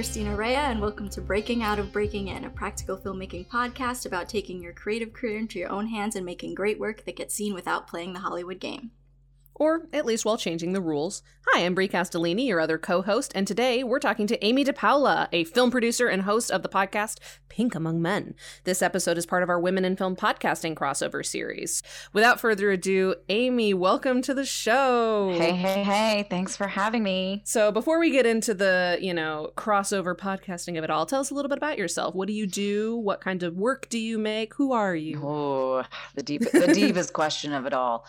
Christina Rea, and welcome to Breaking Out of Breaking In, a practical filmmaking podcast about taking your creative career into your own hands and making great work that gets seen without playing the Hollywood game or at least while changing the rules. Hi, I'm Brie Castellini, your other co-host, and today we're talking to Amy DePaula, a film producer and host of the podcast Pink Among Men. This episode is part of our Women in Film podcasting crossover series. Without further ado, Amy, welcome to the show. Hey, hey, hey, thanks for having me. So, before we get into the, you know, crossover podcasting of it all, tell us a little bit about yourself. What do you do? What kind of work do you make? Who are you? Oh, the deep the deepest question of it all.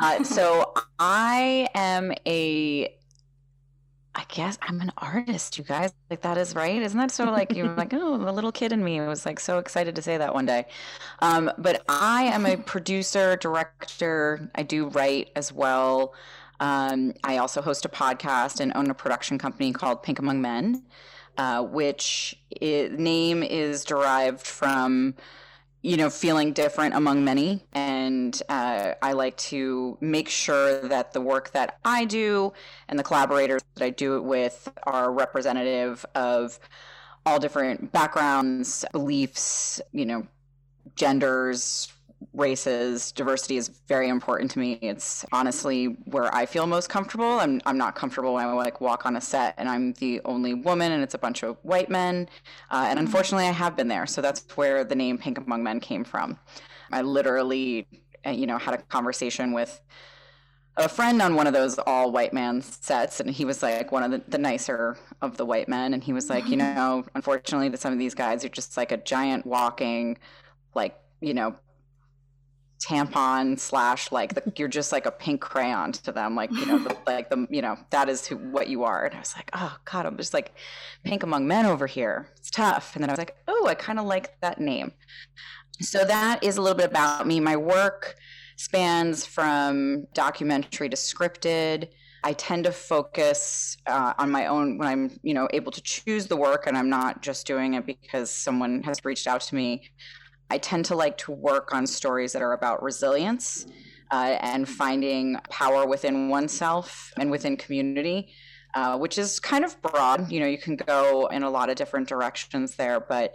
Uh, so I am a I guess I'm an artist, you guys. Like that is right. Isn't that sort of like you're like, oh, the little kid in me was like so excited to say that one day. Um, but I am a producer, director. I do write as well. Um, I also host a podcast and own a production company called Pink Among Men, uh, which is, name is derived from you know, feeling different among many. And uh, I like to make sure that the work that I do and the collaborators that I do it with are representative of all different backgrounds, beliefs, you know, genders, races, diversity is very important to me. It's honestly where I feel most comfortable. I'm I'm not comfortable when I like walk on a set and I'm the only woman and it's a bunch of white men. Uh, and unfortunately, I have been there. So that's where the name Pink Among Men came from. I literally, uh, you know, had a conversation with a friend on one of those all white man sets and he was like one of the, the nicer of the white men and he was like you know unfortunately that some of these guys are just like a giant walking like you know tampon slash like the, you're just like a pink crayon to them like you know the, like the you know that is who what you are. And i was like oh god i'm just like pink among men over here. It's tough. And then i was like oh i kind of like that name. So that is a little bit about me. My work spans from documentary to scripted. I tend to focus uh, on my own when I'm, you know, able to choose the work, and I'm not just doing it because someone has reached out to me. I tend to like to work on stories that are about resilience uh, and finding power within oneself and within community, uh, which is kind of broad. You know, you can go in a lot of different directions there, but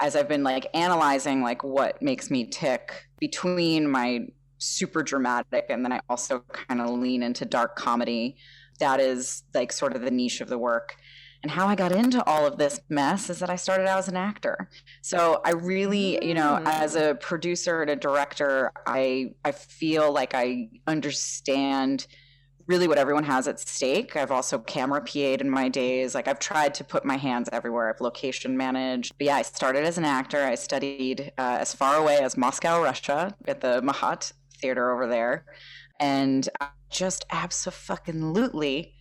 as I've been like analyzing like what makes me tick between my super dramatic and then I also kind of lean into dark comedy, that is like sort of the niche of the work. And how I got into all of this mess is that I started out as an actor. So I really, you know, mm. as a producer and a director, I I feel like I understand really what everyone has at stake. I've also camera PA'd in my days. Like I've tried to put my hands everywhere. I've location managed. But yeah, I started as an actor. I studied uh, as far away as Moscow, Russia, at the Mahat Theater over there, and I just absolutely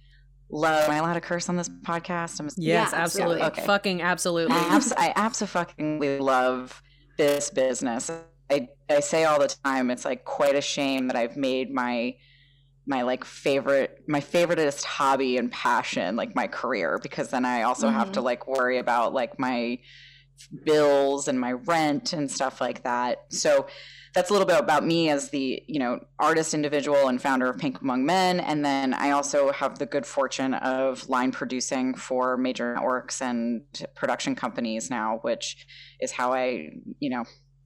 love. Am I allowed to curse on this podcast? I'm, yes, yeah, absolutely. Okay. Fucking absolutely. I, abs- I absolutely love this business. I, I say all the time, it's like quite a shame that I've made my my like favorite my favoriteest hobby and passion like my career because then I also mm-hmm. have to mm-hmm. like worry about like my bills and my rent and stuff like that. So that's a little bit about me as the you know artist individual and founder of pink among men and then i also have the good fortune of line producing for major networks and production companies now which is how i you know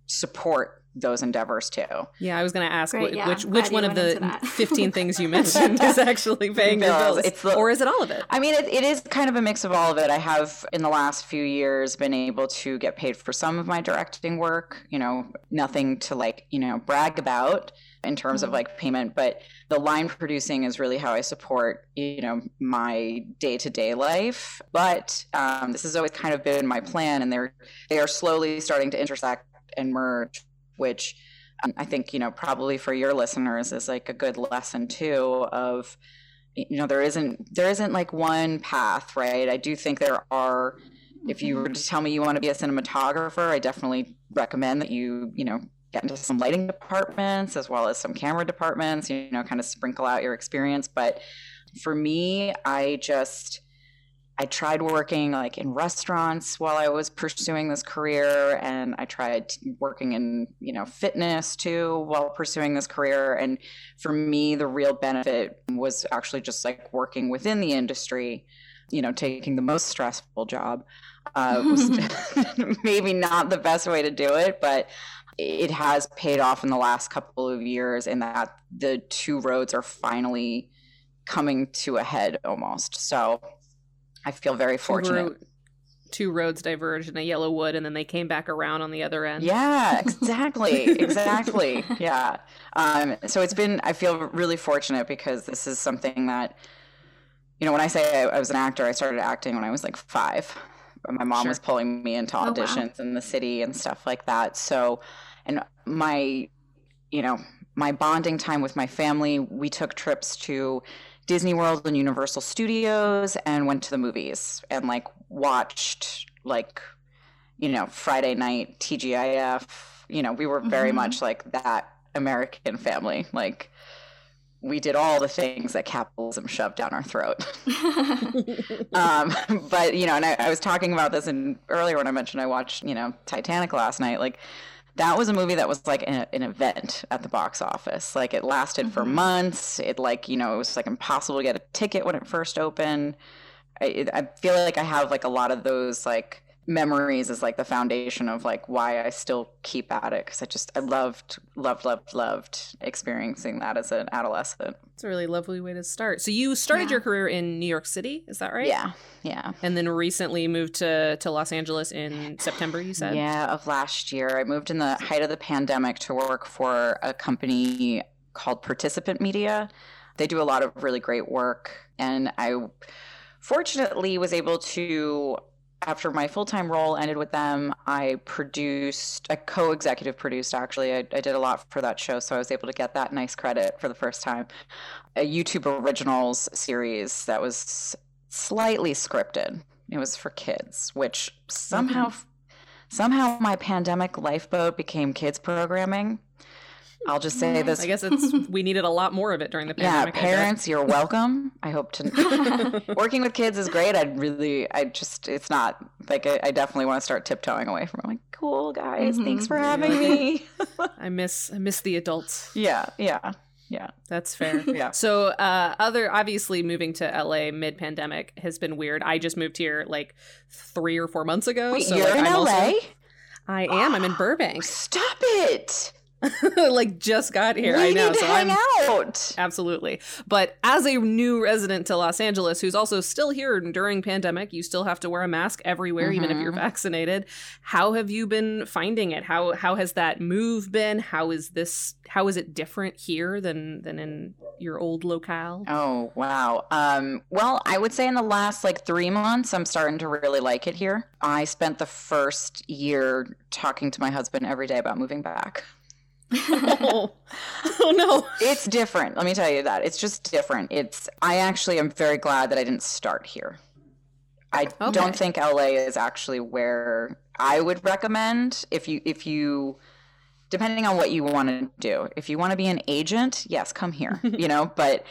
support those endeavors too. Yeah, I was going to ask Great, yeah. which which one of the 15 things you mentioned is actually paying bills, your bills, it's the, or is it all of it? I mean, it, it is kind of a mix of all of it. I have in the last few years been able to get paid for some of my directing work. You know, nothing to like you know brag about in terms mm-hmm. of like payment, but the line producing is really how I support you know my day to day life. But um, this has always kind of been my plan, and they're they are slowly starting to intersect and merge which um, I think, you know, probably for your listeners is like a good lesson too of, you know, there isn't, there isn't like one path, right? I do think there are, if you were to tell me you want to be a cinematographer, I definitely recommend that you, you know, get into some lighting departments as well as some camera departments, you know, kind of sprinkle out your experience. But for me, I just, I tried working like in restaurants while I was pursuing this career, and I tried working in you know fitness too while pursuing this career. And for me, the real benefit was actually just like working within the industry. you know, taking the most stressful job. Uh, was maybe not the best way to do it, but it has paid off in the last couple of years in that the two roads are finally coming to a head almost. So I feel very fortunate. Two, roads diverged in a yellow wood and then they came back around on the other end. Yeah, exactly. exactly. Yeah. Um, so it's been, I feel really fortunate because this is something that, you know, when I say I, I was an actor, I started acting when I was like five. My mom sure. was pulling me into auditions oh, wow. in the city and stuff like that. So, and my, you know, my bonding time with my family, we took trips to Disney World and Universal Studios and went to the movies and like watched like you know Friday night TGIF. You know, we were very mm-hmm. much like that American family. Like we did all the things that capitalism shoved down our throat. um, but you know, and I, I was talking about this in earlier when I mentioned I watched you know Titanic last night. Like that was a movie that was like an, an event at the box office. Like it lasted mm-hmm. for months. It like you know it was like impossible to get a ticket when it first opened. I, I feel like I have like a lot of those like memories is like the foundation of like why I still keep at it because I just I loved loved loved loved experiencing that as an adolescent. It's a really lovely way to start. So you started yeah. your career in New York City, is that right? Yeah, yeah. And then recently moved to to Los Angeles in September. You said yeah of last year. I moved in the height of the pandemic to work for a company called Participant Media. They do a lot of really great work, and I fortunately was able to after my full-time role ended with them i produced i co-executive produced actually. I, I, did a lot for that show so i was able to get that nice credit for the first time. A youtube originals series that was slightly scripted. It was for kids which somehow mm-hmm. somehow my pandemic lifeboat became kids programming I'll just say this. I guess it's we needed a lot more of it during the pandemic. Yeah, parents, you're welcome. I hope to. working with kids is great. I'd really, I just, it's not like I, I definitely want to start tiptoeing away from. It. I'm like, cool guys, mm-hmm. thanks for having me. I miss, I miss the adults. Yeah, yeah. Yeah, that's fair. yeah. So, uh, other obviously moving to LA mid pandemic has been weird. I just moved here like three or four months ago. Wait, so you're like, in I'm LA? Also, I am. I'm in Burbank. Stop it. like just got here. We I know. Need to so hang I'm out. absolutely. But as a new resident to Los Angeles, who's also still here during pandemic, you still have to wear a mask everywhere, mm-hmm. even if you're mm-hmm. vaccinated. How have you been finding it? How how has that move been? How is this? How is it different here than than in your old locale? Oh wow. Um, well, I would say in the last like three months, I'm starting to really like it here. I spent the first year talking to my husband every day about moving back oh. oh no. It's different. Let me tell you that. It's just different. It's I actually am very glad that I didn't start here. I okay. don't think LA is actually where I would recommend if you if you depending on what you want to do. If you want to be an agent, yes, come here. you know, but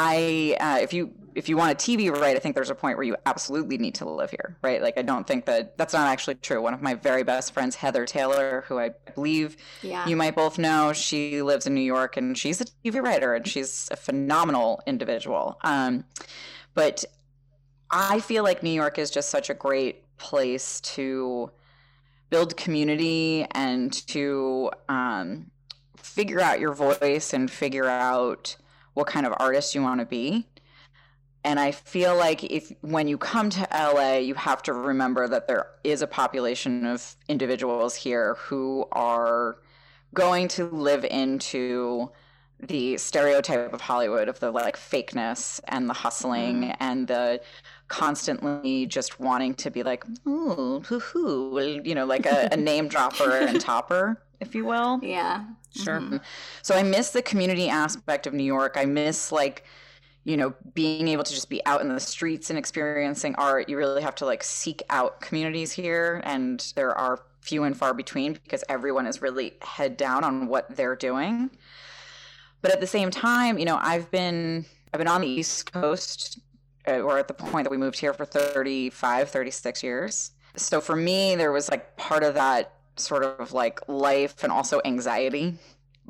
I uh, if you if you want a TV right, I think there's a point where you absolutely need to live here, right? Like I don't think that that's not actually true. One of my very best friends, Heather Taylor, who I believe yeah. you might both know, she lives in New York and she's a TV writer and she's a phenomenal individual. Um, but I feel like New York is just such a great place to build community and to um, figure out your voice and figure out what kind of artist you want to be. And I feel like if when you come to LA, you have to remember that there is a population of individuals here who are going to live into the stereotype of Hollywood of the like fakeness and the hustling mm. and the constantly just wanting to be like, ooh, hoo hoo, you know, like a, a name dropper and topper, if you will. Yeah. Sure. Mm-hmm. So I miss the community aspect of New York. I miss like, you know, being able to just be out in the streets and experiencing art. You really have to like seek out communities here, and there are few and far between because everyone is really head down on what they're doing. But at the same time, you know, I've been I've been on the East Coast uh, or at the point that we moved here for 35, 36 years. So for me, there was like part of that sort of like life and also anxiety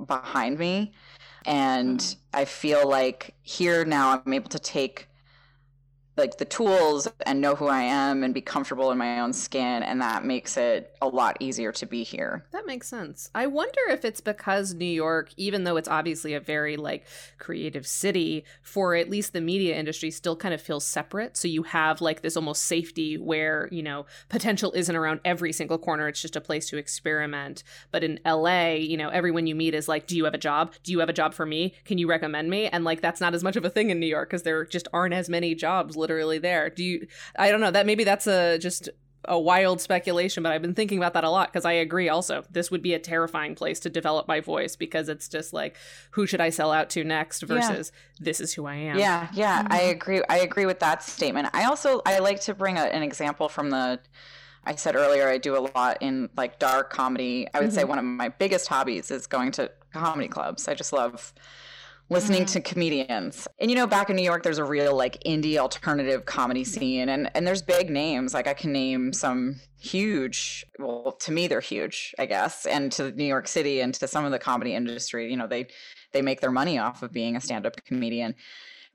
behind me. And mm. I feel like here now I'm able to take like the tools and know who I am and be comfortable in my own skin and that makes it a lot easier to be here. That makes sense. I wonder if it's because New York, even though it's obviously a very like creative city, for at least the media industry still kind of feels separate. So you have like this almost safety where, you know, potential isn't around every single corner. It's just a place to experiment. But in LA, you know, everyone you meet is like, "Do you have a job? Do you have a job for me? Can you recommend me?" And like that's not as much of a thing in New York because there just aren't as many jobs literally there. Do you? I don't know. That maybe that's a just a wild speculation, but I've been thinking about that a lot because I agree also. This would be a terrifying place to develop my voice because it's just like, who should I sell out to next versus yeah. this is who I am. Yeah, yeah, mm-hmm. I agree. I agree with that statement. I also I like to bring a, an example from the I said earlier I do a lot in like dark comedy. I would mm-hmm. say one of my biggest hobbies is going to comedy clubs. I just love listening mm-hmm. to comedians. And you know, back in New York, there's a real like indie alternative comedy scene, and and there's big names. Like I can name some huge. Well, to me, they're huge, I guess, and to New York City and to some of the comedy industry. You know, they they make their money off of being a stand-up comedian.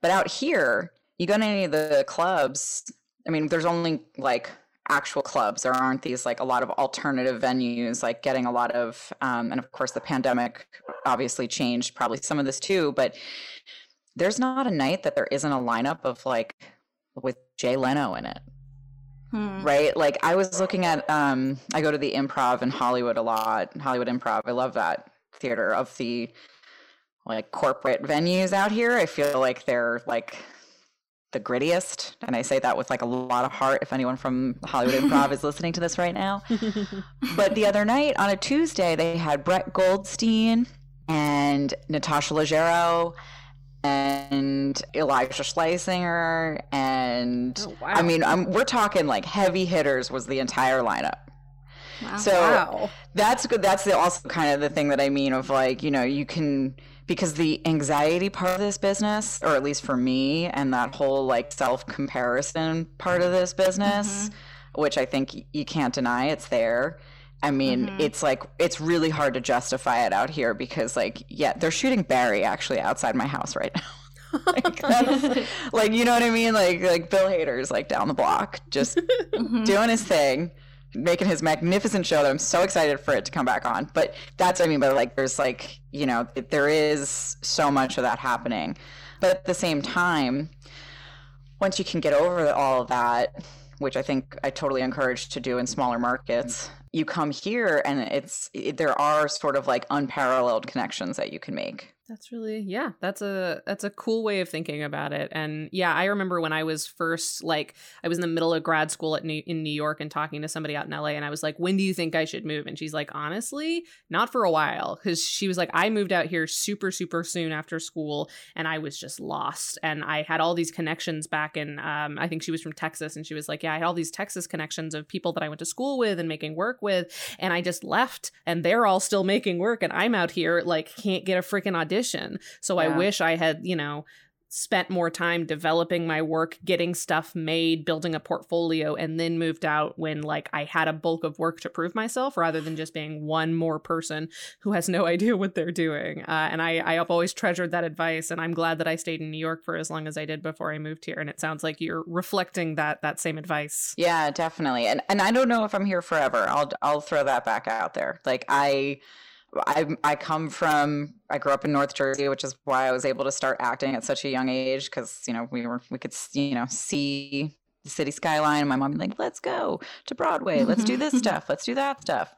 But out here, you go to any of the clubs. I mean, there's only like actual clubs. There aren't these like a lot of alternative venues, like getting a lot of, um, and of course the pandemic obviously changed probably some of this too. But there's not a night that there isn't a lineup of like with Jay Leno in it. Hmm. Right. Like I was looking at, um, I go to the improv in Hollywood a lot, Hollywood improv. I love that theater of the like corporate venues out here. I feel like they're like the grittiest. And I say that with like a lot of heart if anyone from Hollywood Improv is listening to this right now. but the other night on a Tuesday, they had Brett Goldstein and Natasha Leggero and Iliza Shlesinger. And oh, wow. I mean, I'm, we're talking like heavy hitters was the entire lineup. Wow. So wow. that's good. That's the, also kind of the thing that I mean of like, you know, you can because the anxiety part of this business, or at least for me, and that whole like self comparison part of this business, mm-hmm. which I think you can't deny it's there. I mean, mm-hmm. it's like it's really hard to justify it out here because, like, yeah, they're shooting Barry actually outside my house right now. like, like, you know what I mean? Like, like Bill Hader's like down the block, just mm-hmm. doing his thing making his magnificent show that I'm so excited for it to come back on. But that's what I mean by like there's like, you know, there is so much of that happening. But at the same time, once you can get over all of that, which I think I totally encourage to do in smaller markets, you come here and it's it, there are sort of like unparalleled connections that you can make. That's really yeah, that's a that's a cool way of thinking about it. And yeah, I remember when I was first like I was in the middle of grad school at New, in New York and talking to somebody out in LA and I was like, "When do you think I should move?" And she's like, "Honestly, not for a while." Cuz she was like, "I moved out here super super soon after school and I was just lost and I had all these connections back in um, I think she was from Texas and she was like, "Yeah, I had all these Texas connections of people that I went to school with and making work with and I just left and they're all still making work and I'm out here like can't get a freaking audition. So yeah. I wish I had, you know, spent more time developing my work, getting stuff made, building a portfolio, and then moved out when like I had a bulk of work to prove myself rather than just being one more person who has no idea what they're doing. Uh, and I, I have always treasured that advice, and I'm glad that I stayed in New York for as long as I did before I moved here. And it sounds like you're reflecting that that same advice. Yeah, definitely. And and I don't know if I'm here forever. I'll I'll throw that back out there. Like I I I come from I grew up in North Jersey, which is why I was able to start acting at such a young age because you know we were we could you know see the city skyline. My mom be like, let's go to Broadway, let's do this stuff, let's do that stuff.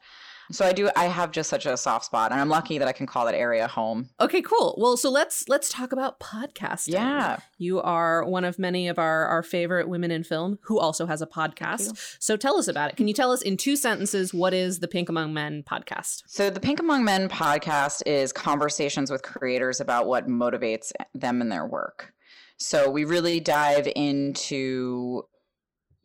So I do I have just such a soft spot and I'm lucky that I can call that area home. Okay, cool. Well, so let's let's talk about podcasting. Yeah. You are one of many of our our favorite women in film who also has a podcast. So tell us about it. Can you tell us in two sentences what is the Pink Among Men podcast? So the Pink Among Men podcast is conversations with creators about what motivates them in their work. So we really dive into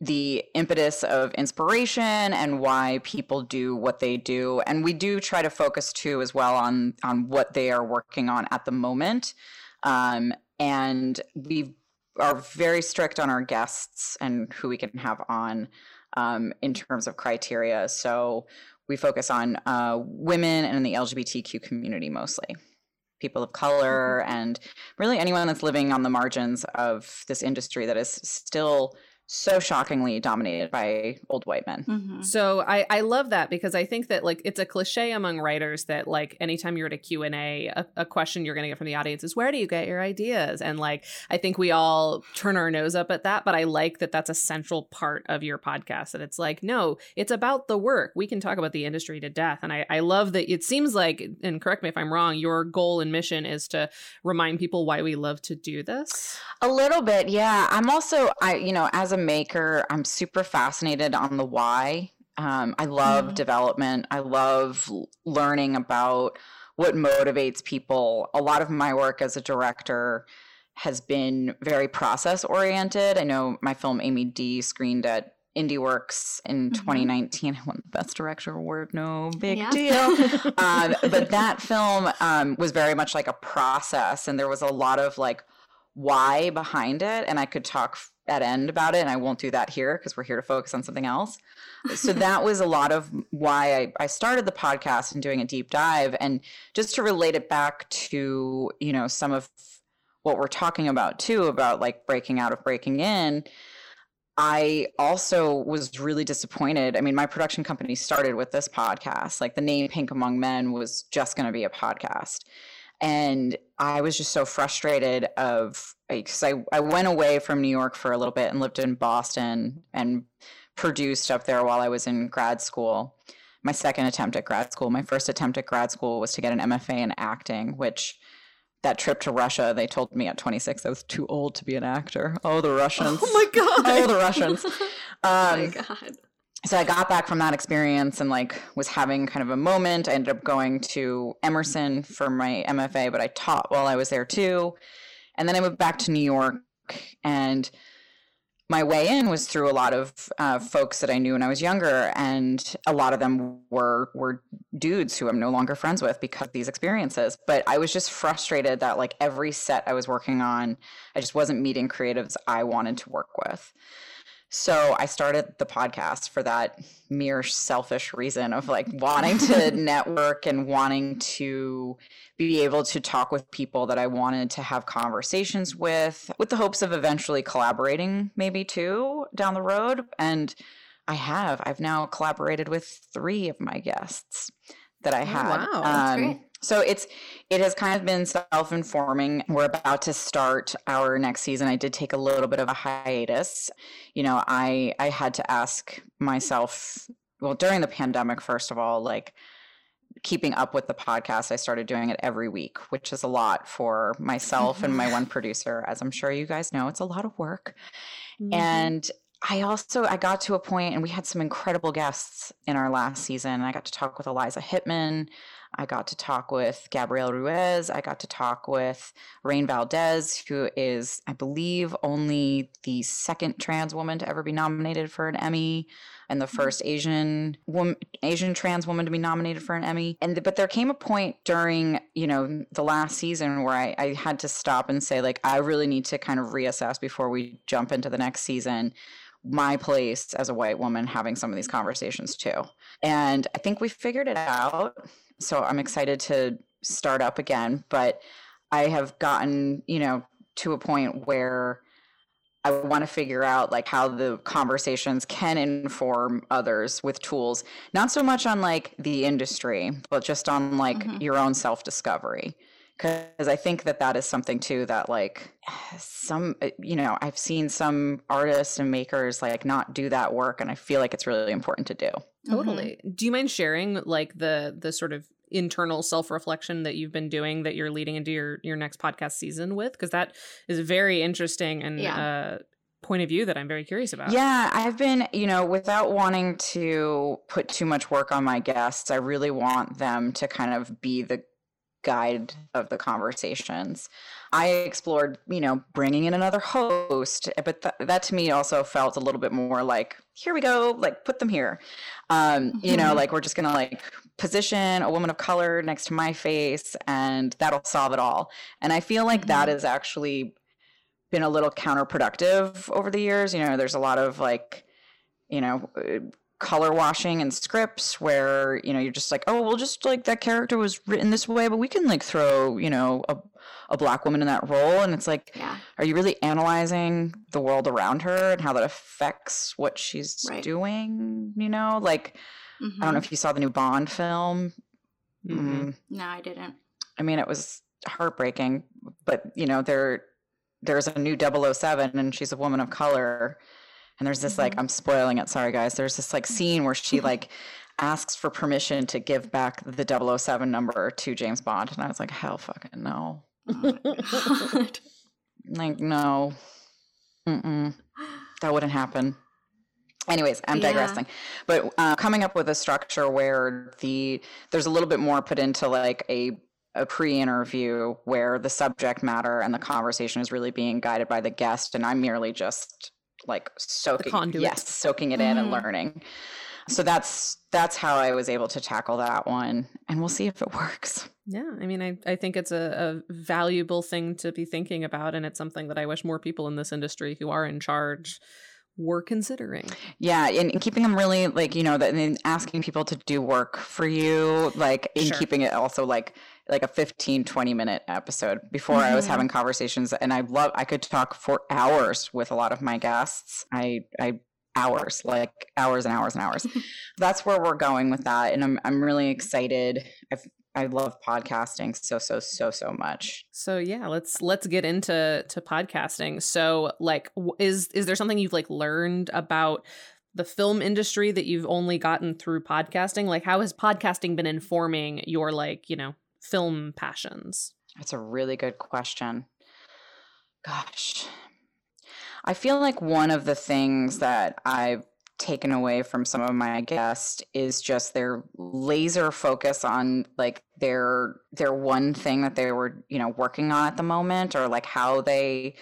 the impetus of inspiration and why people do what they do. And we do try to focus too as well on on what they are working on at the moment. Um, and we are very strict on our guests and who we can have on um, in terms of criteria. So we focus on uh, women and the lgbtq community mostly. People of color mm-hmm. and really anyone that's living on the margins of this industry that is still so shockingly dominated by old white men. Mm-hmm. So I, I love that because I think that like it's a cliche among writers that like anytime you're at a Q&A, a, a question you're going to get from the audience is where do you get your ideas? And like I think we all turn our nose up at that, but I like that that's a central part of your podcast. And it's like, no, it's about the work. We can talk about the industry to death. And I, I love that it seems like, and correct me if I'm wrong, your goal and mission is to remind people why we love to do this. A little bit, yeah. I'm also, I, you know, as a maker, I'm super fascinated on the why. Um, I love mm. development. I love learning about what motivates people. A lot of my work as a director has been very process oriented. I know my film Amy D screened at IndieWorks in mm-hmm. 2019. I won the Best Director Award. No big yeah. deal. um, but that film um, was very much like a process, and there was a lot of like why behind it. And I could talk at end about it and i won't do that here because we're here to focus on something else so that was a lot of why I, I started the podcast and doing a deep dive and just to relate it back to you know some of what we're talking about too about like breaking out of breaking in I also was really disappointed. I mean, my production company started with this podcast. Like the name Pink Among Men was just going to be a podcast and i was just so frustrated of because I, I went away from new york for a little bit and lived in boston and produced up there while i was in grad school my second attempt at grad school my first attempt at grad school was to get an mfa in acting which that trip to Russia, they told me at 26 I was too old to be an actor. Oh, the Russians. Oh my God. Oh, the Russians. Um, oh my um, God so I got back from that experience and like was having kind of a moment. I ended up going to Emerson for my MFA, but I taught while I was there too. And then I moved back to New York and my way in was through a lot of uh, folks that I knew when I was younger, and a lot of them were were dudes who I'm no longer friends with because of these experiences. But I was just frustrated that like every set I was working on, I just wasn't meeting creatives I wanted to work with. So I started the podcast for that mere selfish reason of like wanting to network and wanting to be able to talk with people that I wanted to have conversations with, with the hopes of eventually collaborating maybe too down the road. And I have. I've now collaborated with three of my guests that I oh, had. wow, that's um, great so it's it has kind of been self-informing. We're about to start our next season. I did take a little bit of a hiatus. You know, I I had to ask myself well during the pandemic first of all like keeping up with the podcast i started doing it every week which is a lot for myself and my one producer as i'm sure you guys know it's a lot of work mm-hmm. and i also i got to a point and we had some incredible guests in our last season i got to talk with eliza hittman I got to talk with Gabrielle Ruiz. I got to talk with Rain Valdez, who is, I believe, only the second trans woman to ever be nominated for an Emmy and the mm-hmm. first Asian woman, Asian trans woman to be nominated for an Emmy. And but there came a point during, you know, the last season where I, I had to stop and say, like, I really need to kind of reassess before we jump into the next season my place as a white woman having some of these conversations too. And I think we figured it out so I'm excited to start up again. But I have gotten, you know, to a point where I want to figure out like how the conversations can inform others with tools, not so much on like the industry, but just on like mm-hmm. your own self discovery. Because I think that that is something too that like some, uh, you know, I've seen some artists and makers like not do that work, and I feel like it's really important to do. Totally. Mm-hmm. Do you mind sharing like the the sort of internal self-reflection that you've been doing that you're leading into your your next podcast season with because that is very interesting and yeah. uh point of view that I'm very curious about. Yeah, I've been, you know, without wanting to put too much work on my guests, I really want them to kind of be the guide of the conversations. I explored, you know, bringing in another host, but th- that to me also felt a little bit more like, here we go, like put them here. Um, you know, mm-hmm. like we're just going to like position a woman of color next to my face and that'll solve it all. And I feel like mm-hmm. that has actually been a little counterproductive over the years. You know, there's a lot of like, you know, color washing in scripts where you know you're just like oh well just like that character was written this way but we can like throw you know a, a black woman in that role and it's like Yeah. are you really analyzing the world around her and how that affects what she's Right. doing you know like i don't know Mhm. if you saw the new bond film Mhm. Mm, No, I didn't. i mean it was heartbreaking but you know there there's a new 007 and she's a woman of color and there's this like Mhm. i'm spoiling it sorry guys there's this like scene where she like asks for permission to give back the 007 number to james bond and i was like hell fucking no my God. like no Mm-mm. that wouldn't happen anyways i'm Yeah. digressing but uh, coming up with a structure where the there's a little bit more put into like a a pre-interview where the subject matter and the conversation is really being guided by the guest and i'm merely just like soaking yes soaking it in and Mhm. learning. So that's that's how i was able to tackle that one and we'll see if it works. Yeah, I mean, I, I think it's a, a valuable thing to be thinking about, and it's something that I wish more people in this industry who are in charge were considering. Yeah, and, keeping them really like you know, that and asking people to do work for you, like in Sure. keeping it also like like a 15 20 minute episode before i was Mhm. having conversations and i love i could talk for hours with a lot of my guests i i hours like hours and hours and hours that's where we're going with that and i'm i'm really excited I've, i love podcasting so so so so much So yeah, let's let's get into to podcasting. So like, is is there something you've like learned about the film industry that you've only gotten through podcasting? Like, how has podcasting been informing your like you know film passions? That's a really good question. Gosh. I feel like one of the things that I've taken away from some of my guests is just their laser focus on like their their one thing that they were, you know, working on at the moment or like how they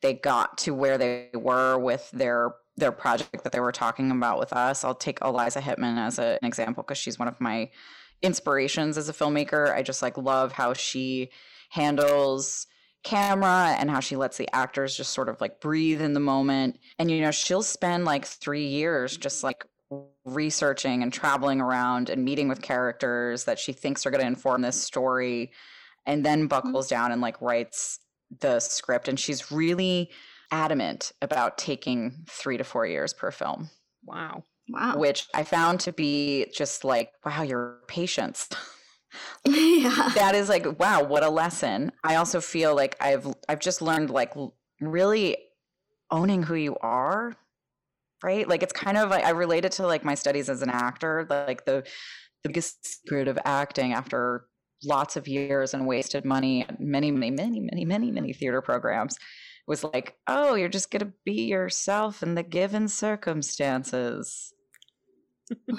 they got to where they were with their their project that they were talking about with us. I'll take Eliza Hittman as a, an example because she's one of my inspirations as a filmmaker. I just like love how she handles camera and how she lets the actors just sort of like breathe in the moment. And you know, she'll spend like 3 years just like researching and traveling around and meeting with characters that she thinks are going to inform this story and then mm-hmm. buckles down and like writes the script and she's really adamant about taking 3 to 4 years per film Wow. Wow. which I found to be just like, wow, your patience. yeah. that is like, wow, what a lesson. I also feel like I've I've just learned like really owning who you are, right? Like it's kind of like I relate it to like my studies as an actor, like the the biggest secret of acting after lots of years and wasted money and many many many many many many theater programs was like, oh, you're just to be yourself in the given circumstances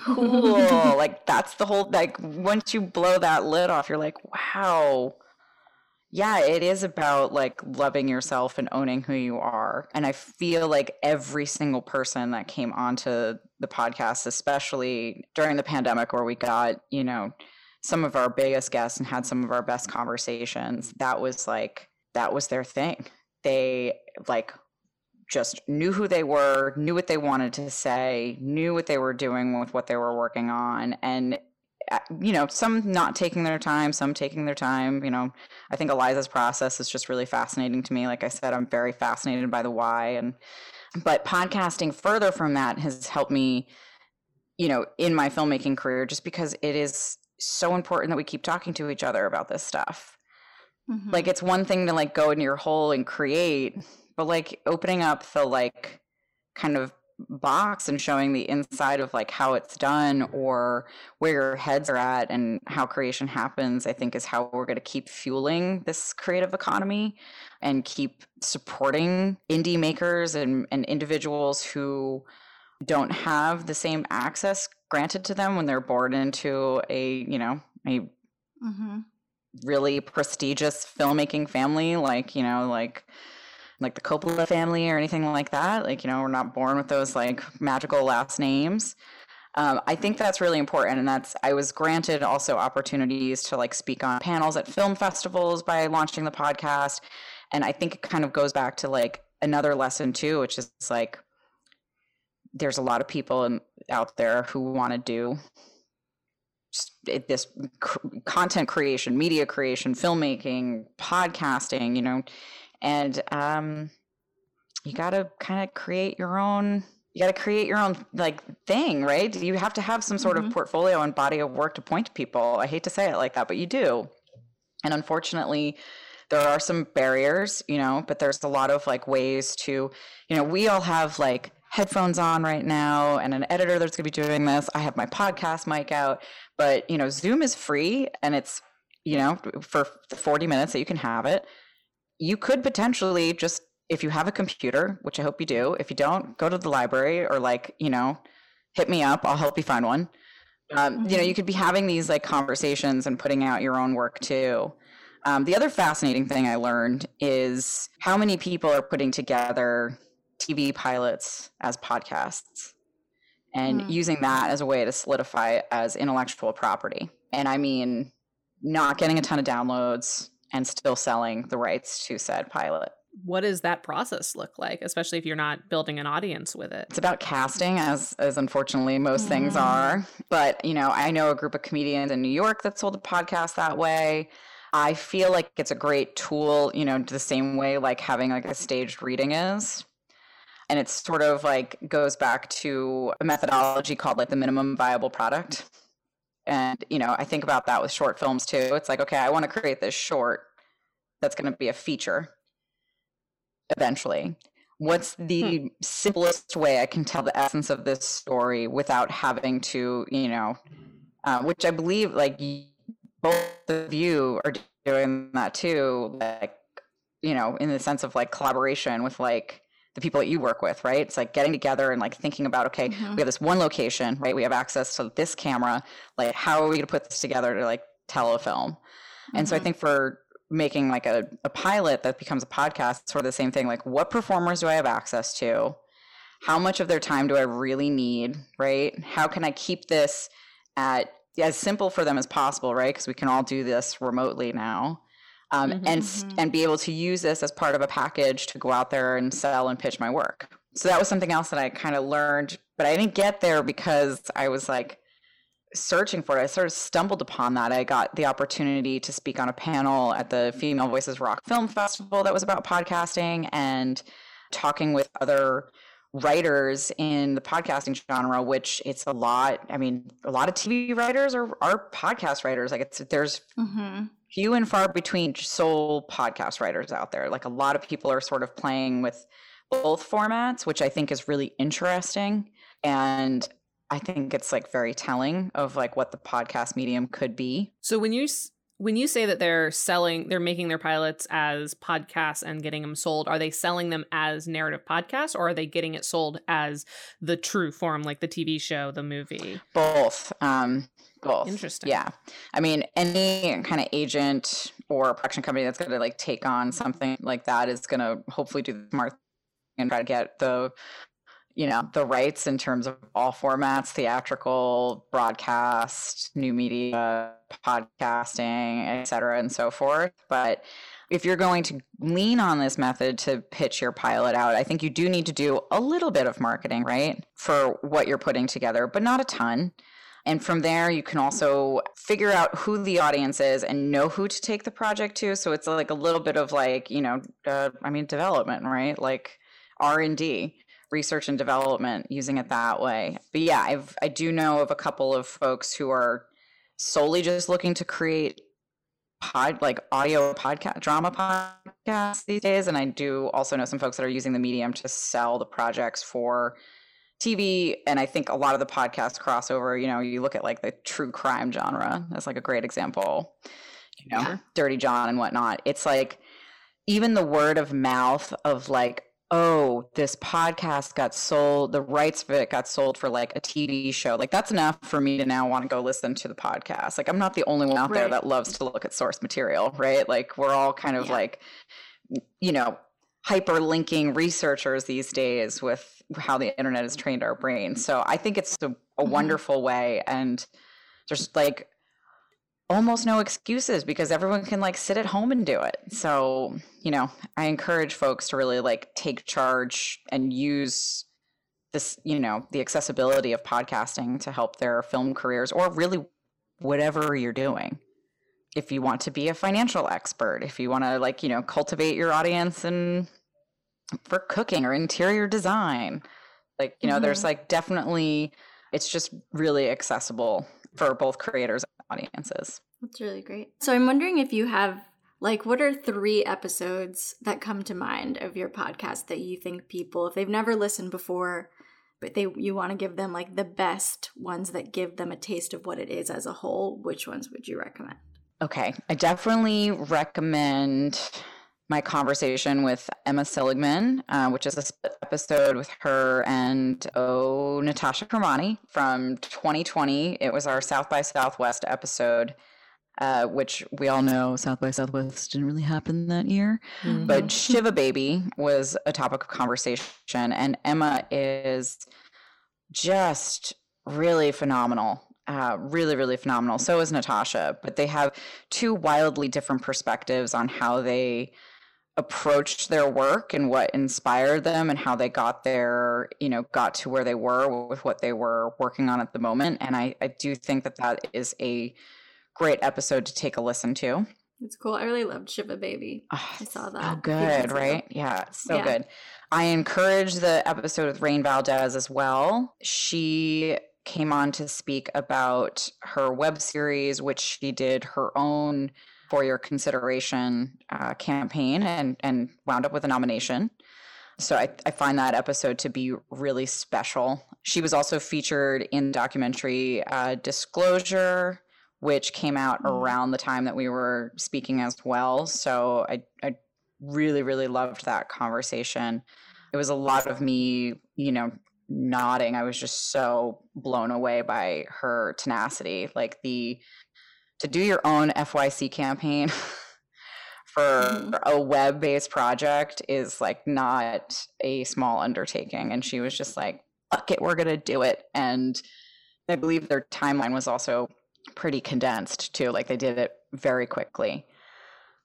cool. like that's the whole like once you blow that lid off, you're like, wow. Yeah, it is about like loving yourself and owning who you are. And I feel like every single person that came onto the podcast, especially during the pandemic where we got, you know, some of our biggest guests and had some of our best conversations, that was like that was their thing. They like just knew who they were, knew what they wanted to say, knew what they were doing with what they were working on. And, uh, you know, some not taking their time, some taking their time. You know, I think Eliza's process is just really fascinating to me. Like I said, I'm very fascinated by the why. And, but podcasting further from that has helped me, you know, in my filmmaking career, just because it is so important that we keep talking to each other about this stuff Mhm. like it's one thing to like go in your hole and create but like opening up the like kind of box and showing the inside of like how it's done or where your heads are at and how creation happens i think is how we're going to keep fueling this creative economy and keep supporting indie makers and, and individuals who don't have the same access granted to them when they're born into a you know a Mhm. really prestigious filmmaking family like you know like like the Coppola family or anything like that like you know we're not born with those like magical last names. Um, I think that's really important and that's I was granted also opportunities to like speak on panels at film festivals by launching the podcast. And I think it kind of goes back to like another lesson too which is like there's a lot of people and out there who want to do this content creation, media creation, filmmaking, podcasting, you know, and um, you got to kind of create your own. You got to create your own like thing, right? You have to have some sort mm-hmm. of portfolio and body of work to point to people. I hate to say it like that, but you do. And unfortunately, there are some barriers, you know, but there's a lot of like ways to, you know, we all have like headphones on right now and an editor that's going to be doing this. I have my podcast mic out, but you know, Zoom is free and it's, you know, for 40 minutes that you can have it. You could potentially just if you have a computer, which I hope you do, if you don't, go to the library or like, you know, hit me up. I'll help you find one. Um, you know, you could be having these like conversations and putting out your own work too. Um, the other fascinating thing I learned is how many people are putting together TV pilots as podcasts and mm. using that as a way to solidify as intellectual property. And I mean, not getting a ton of downloads and still selling the rights to said pilot. What does that process look like, especially if you're not building an audience with it? It's about casting, as as unfortunately most things mm-hmm. are. But you know, I know a group of comedians in New York that sold a podcast that way. I feel like it's a great tool, you know, the same way like having like a staged reading is and it sort of like goes back to a methodology called like the minimum viable product and you know i think about that with short films too it's like okay i want to create this short that's going to be a feature eventually what's the hmm. simplest way i can tell the essence of this story without having to you know uh, which i believe like both of you are doing that too like you know in the sense of like collaboration with like the people that you work with, right? It's like getting together and like thinking about, okay, mm-hmm. we have this one location, right? We have access to this camera. Like, how are we going to put this together to like tell a film? Mm-hmm. And so I mm-hmm. think for making like a, a pilot that becomes a podcast, sort of the same thing. Like, what performers do I have access to? How much of their time do I really need, right? How can I keep this at as simple for them as possible, right? Because we can all do this remotely now um, mm-hmm, and mm-hmm. and be able to use this as part of a package to go out there and sell and pitch my work. So that was something else that I kind of learned, but I didn't get there because I was like searching for it. I sort of stumbled upon that. I got the opportunity to speak on a panel at the Female Voices Rock Film Festival that was about podcasting and talking with other writers in the podcasting genre which it's a lot i mean a lot of tv writers are, are podcast writers like it's there's mm-hmm few and far between sole podcast writers out there. Like a lot of people are sort of playing with both formats, which I think is really interesting. And I think it's like very telling of like what the podcast medium could be. So when you when you say that they're selling they're making their pilots as podcasts and getting them sold, are they selling them as narrative podcasts or are they getting it sold as the true form like the TV show, the movie? Both. Um both. Interesting. Yeah. I mean, any kind of agent or production company that's going to like take on something like that is going to hopefully do the smart and try to get the you know the rights in terms of all formats theatrical broadcast new media podcasting etc and so forth but if you're going to lean on this method to pitch your pilot out i think you do need to do a little bit of marketing right for what you're putting together but not a ton and from there, you can also figure out who the audience is and know who to take the project to. So it's like a little bit of like, you know, uh, I mean, development, right? Like R and D, research and development, using it that way. But yeah, I've I do know of a couple of folks who are solely just looking to create pod like audio podcast drama podcasts these days and i do also know some folks that are using the medium to sell the projects for TV and I think a lot of the podcast crossover, you know, you look at like the true crime genre as like a great example, you know, yeah. Dirty John and whatnot. It's like even the word of mouth of like, oh, this podcast got sold, the rights of it got sold for like a TV show. Like that's enough for me to now want to go listen to the podcast. Like I'm not the only one out right. there that loves to look at source material, right? Like we're all kind of yeah. like, you know, hyperlinking researchers these days with how the internet has trained our brain. So I think it's a, a mm-hmm. wonderful way and there's like almost no excuses because everyone can like sit at home and do it. So, you know, I encourage folks to really like take charge and use this, you know, the accessibility of podcasting to help their film careers or really whatever you're doing. If you want to be a financial expert, if you want to like, you know, cultivate your audience and for cooking or interior design, like, you know, mm-hmm. there's like definitely it's just really accessible for both creators audiences. That's really great. So I'm wondering if you have like what are three episodes that come to mind of your podcast that you think people if they've never listened before but they you want to give them like the best ones that give them a taste of what it is as a whole, which ones would you recommend? Okay, I definitely recommend my conversation with Emma Seligman, uh, which is a episode with her and oh Natasha Kermani from 2020. It was our South by Southwest episode. Uh, which we all know South by Southwest didn't really happen that year. Mm-hmm. But Shiva Baby was a topic of conversation, and Emma is just really phenomenal. Uh, really, really phenomenal. So is Natasha, but they have two wildly different perspectives on how they approached their work and what inspired them and how they got there you know got to where they were with what they were working on at the moment. And i i do think that that is a great episode to take a listen to. It's cool. I really loved shiva baby. Oh, i saw that. Oh good right? Yeah so yeah. good. I encourage the episode with rain valdez as well. She came on to speak about her web series which she did her own for your consideration uh, campaign and and wound up with a nomination. So I, I find that episode to be really special. She was also featured in documentary uh, Disclosure, which came out mm. around the time that we were speaking as well. So I, I really, really loved that conversation. It was a lot of me, you know, nodding. I was just so blown away by her tenacity. Like the to do your own FYC campaign for mm-hmm. a web-based project is like not a small undertaking. And she was just like fuck it we're gonna do it. And i believe their timeline was also pretty condensed too. Like they did it very quickly.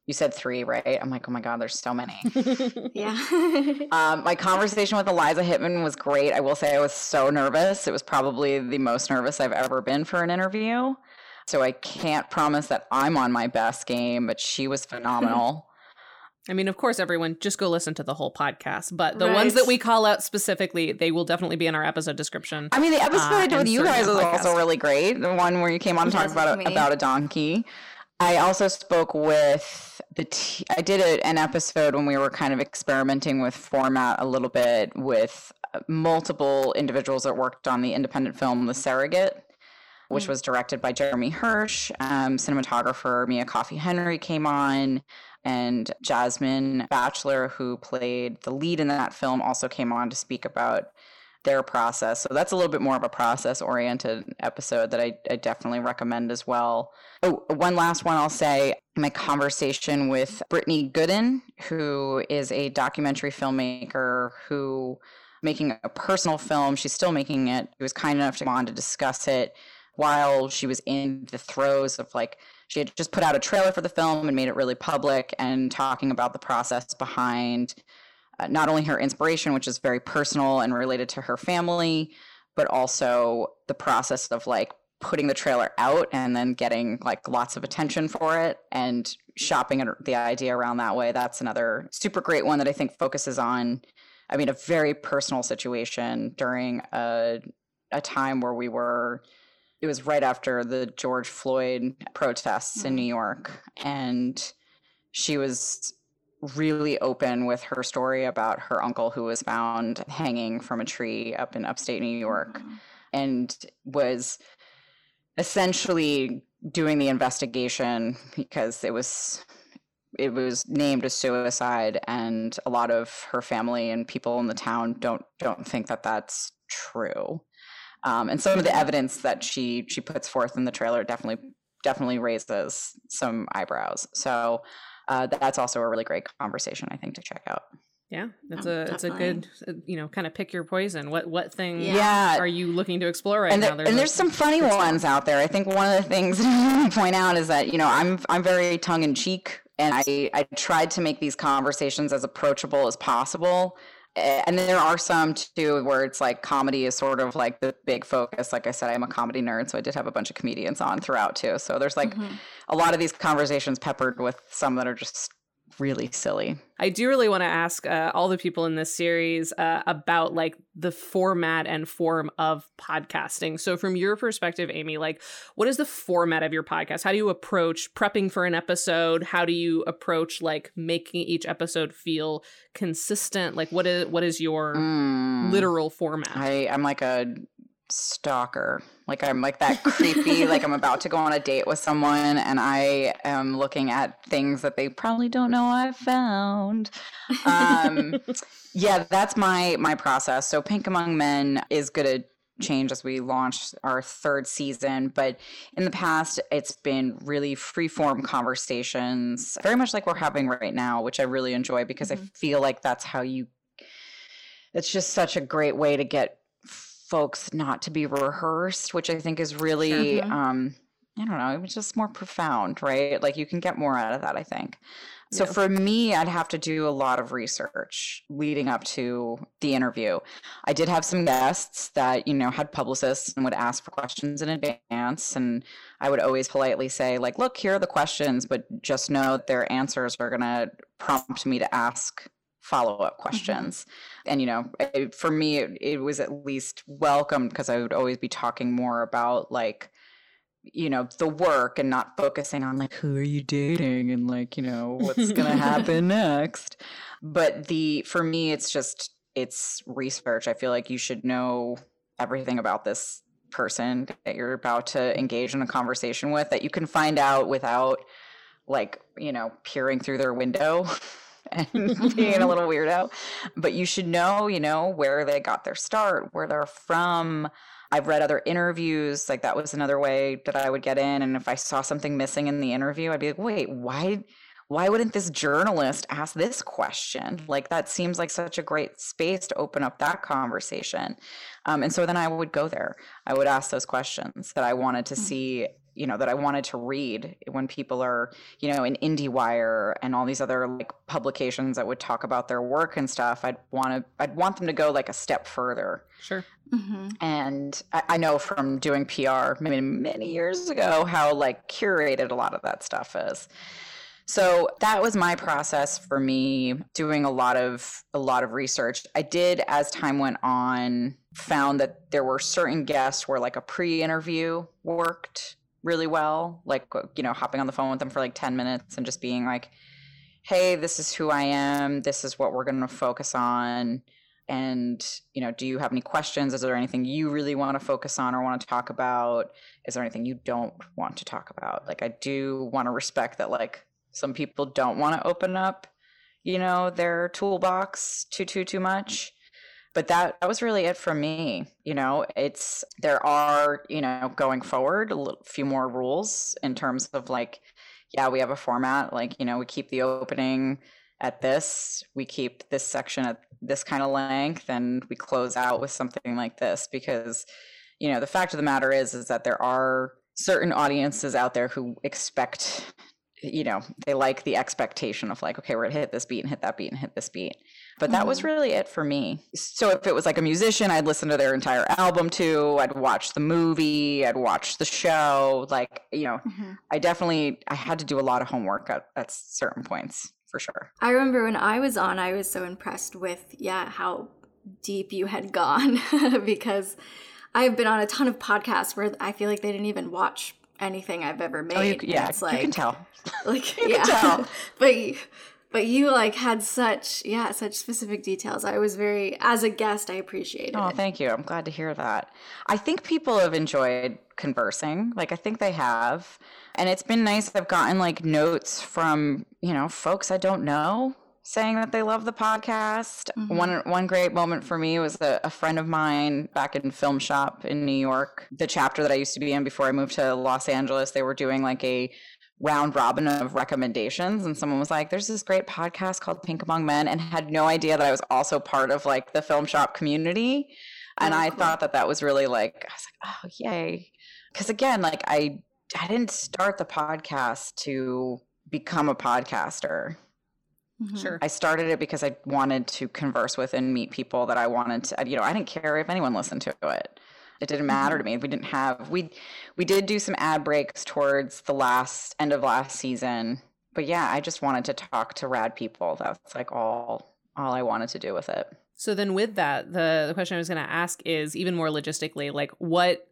You said three right? I'm like oh my god there's so many. Yeah. Um, my conversation with eliza hittman was great. I will say i was so nervous. It was probably the most nervous i've ever been for an interview so I can't promise that I'm on my best game, but she was phenomenal. I mean, of course, everyone just go listen to the whole podcast, but the right. ones that we call out specifically, they will definitely be in our episode description. I mean, the episode uh, I did with you guys was also really great. The one where you came on to talk about a, about a donkey. I also spoke with the. T- I did a, an episode when we were kind of experimenting with format a little bit with uh, multiple individuals that worked on the independent film The Surrogate which mm. was directed by Jeremy Hersh. Um, cinematographer Mia Cioffi Henry came on, and Jasmine Batchelor, who played the lead in that film, also came on to speak about their process. So that's a little bit more of a process oriented episode that I, I, definitely recommend as well. Oh, one last one I'll say my conversation with Brittany Gooden, who is a documentary filmmaker who making a personal film. She's still making it. She was kind enough to come on to discuss it while she was in the throes of like she had just put out a trailer for the film and made it really public and talking about the process behind uh, not only her inspiration which is very personal and related to her family but also the process of like putting the trailer out and then getting like lots of attention for it and shopping the idea around that way. That's another super great one that i think focuses on i mean a very personal situation during a a time where we were it was right after the George Floyd protests in New mm. York. And she was really open with her story about her uncle who was found hanging from a tree up in upstate New York mm-hmm. and was essentially doing the investigation because it was it was named a suicide and a lot of her family and people in the town don't don't think that that's true um, and some of the evidence that she she puts forth in the trailer definitely definitely raises some eyebrows. So uh, that's also a really great conversation I think to check out. Yeah, that's oh, a it's a good uh, you know kind of pick your poison. What what thing yeah. are you looking to explore right and now? There's and there's some funny ones out there. I think one of the things to point out is that you know I'm I'm very tongue in cheek, and I I tried to make these conversations as approachable as possible and there are some too where it's like comedy is sort of like the big focus. Like I said, I'm a comedy nerd, so I did have a bunch of comedians on throughout too. So there's like mm-hmm. a lot of these conversations peppered with some that are just really silly. I do really want to ask uh, all the people in this series uh, about like the format and form of podcasting. So, from your perspective, Amy, like what is the format of your podcast? How do you approach prepping for an episode? How do you approach like making each episode feel consistent? Like, what is what is your mm. literal format? I I'm like a stalker. Like I'm like that creepy, like I'm about to go on a date with someone and I am looking at things that they probably don't know I found. Um yeah, that's my my process. So Pink Among Men is gonna change as we launch our third season, but in the past it's been really free form conversations, very much like we're having right now, which I really enjoy because mm-hmm. I feel like that's how you it's just such a great way to get folks not to be rehearsed, which I think is really, mm-hmm. um, I don't know, it was just more profound, right? Like you can get more out of that, I think. So for me, I'd have to do a lot of research leading up to the interview. I did have some guests that, you know, had publicists and would ask for questions in advance. And I would always politely say, like, look, here are the questions, but just know their answers are going to prompt me to ask follow up mm-hmm. questions. Mm-hmm. And, you know, it, for me, it, it was at least welcomed because I would always be talking more about like, you know, the work and not focusing on like, who are you dating and like, you know, what's going to happen next. But the, for me, it's just, it's research. I feel like you should know everything about this person that you're about to engage in a conversation with that you can find out without like, you know, peering through their window. and being a little weirdo. But you should know, you know, where they got their start, where they're from. I've read other interviews. Like that was another way that I would get in. And if I saw something missing in the interview, I'd be like, wait, why? Why wouldn't this journalist ask this question? Like that seems like such a great space to open up that conversation. Um, and so then I would go there. I would ask those questions that I wanted to mm. see you know that I wanted to read when people are you know in IndieWire and all these other like publications that would talk about their work and stuff. I'd want to I'd want them to go like a step further. Sure. Mm-hmm. And I, I, know from doing PR many many years ago how like curated a lot of that stuff is. So that was my process for me doing a lot of a lot of research. I did as time went on found that there were certain guests where like a pre-interview worked really well like uh, you know hopping on the phone with them for like 10 minutes and just being like hey this is who i am. This is what we're going to focus on. And you know do you have any questions? Is there anything you really want to focus on or want to talk about? Is there anything you don't want to talk about? Like i do want to respect that like some people don't want to open up you know their toolbox too too too much but that that was really it for me you know? It's there are you know going forward a little, few more rules in terms of like yeah we have a format like you know we keep the opening at this we keep this section at this kind of length and we close out with something like this because you know the fact of the matter is is that there are certain audiences out there who expect you know they like the expectation of like okay we're gonna hit this beat and hit that beat and hit this beat but that mm-hmm. was really it for me. So if it was like a musician, I'd listen to their entire album too. I'd watch the movie, I'd watch the show. Like, you know, mm-hmm. I definitely I had to do a lot of homework at, at certain points for sure. I remember when I was on, I was so impressed with yeah, how deep you had gone because I've been on a ton of podcasts where I feel like they didn't even watch anything I've ever made. Oh, you, yeah, it's like, you can tell. Like, you yeah, tell. but but you like had such yeah such specific details. I was very as a guest i appreciated oh thank you. I'm glad to hear that. I think people have enjoyed conversing. Like i think they have. And it's been nice. I've gotten like notes from you know folks i don't know saying that they love the podcast. Mm-hmm. one one great moment for me was a, a friend of mine back in film shop in new york. The chapter that i used to be in before i moved to los angeles they were doing like a round robin of recommendations and someone was like there's this great podcast called pink among men and had no idea that i was also part of like the film shop community and oh, i cool. thought that that was really like i was like oh yay because again like i i didn't start the podcast to become a podcaster Mhm. Sure. I started it because I wanted to converse with and meet people that I wanted to. You know, I didn't care if anyone listened to it. It didn't matter to me. We didn't have we we did do some ad breaks towards the last end of last season, but yeah, I just wanted to talk to rad people. That's like all all I wanted to do with it. So then with that, the, the question I was going to ask is even more logistically, like what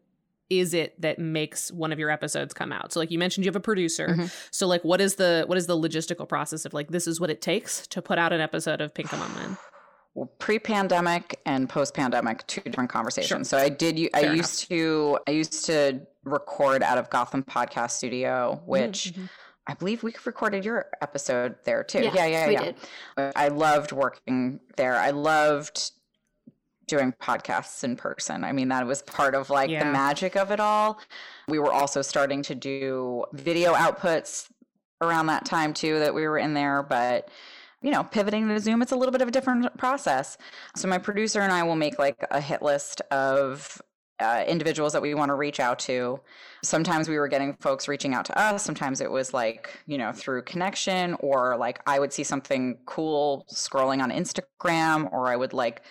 is it that makes one of your episodes come out? So like you mentioned you have a producer. Mhm. So like what is the what is the logistical process of like this is what it takes to put out an episode of Pink Among Men? Pre-pandemic and post-pandemic, two different conversations. So I did. i Fair used to. I used to record out of Gotham Podcast Studio, which Mhm. I believe we recorded your episode there too. Yeah, yeah, yeah. we yeah. did. I loved working there. I loved doing podcasts in person. I mean, that was part of like Yeah. the magic of it all. We were also starting to do video outputs around that time too that we were in there, but you know, pivoting to Zoom, it's a little bit of a different process. So my producer and I will make like a hit list of uh, individuals that we want to reach out to. Sometimes we were getting folks reaching out to us. Sometimes it was like, you know, through connection, or like I would see something cool scrolling on Instagram, or I would like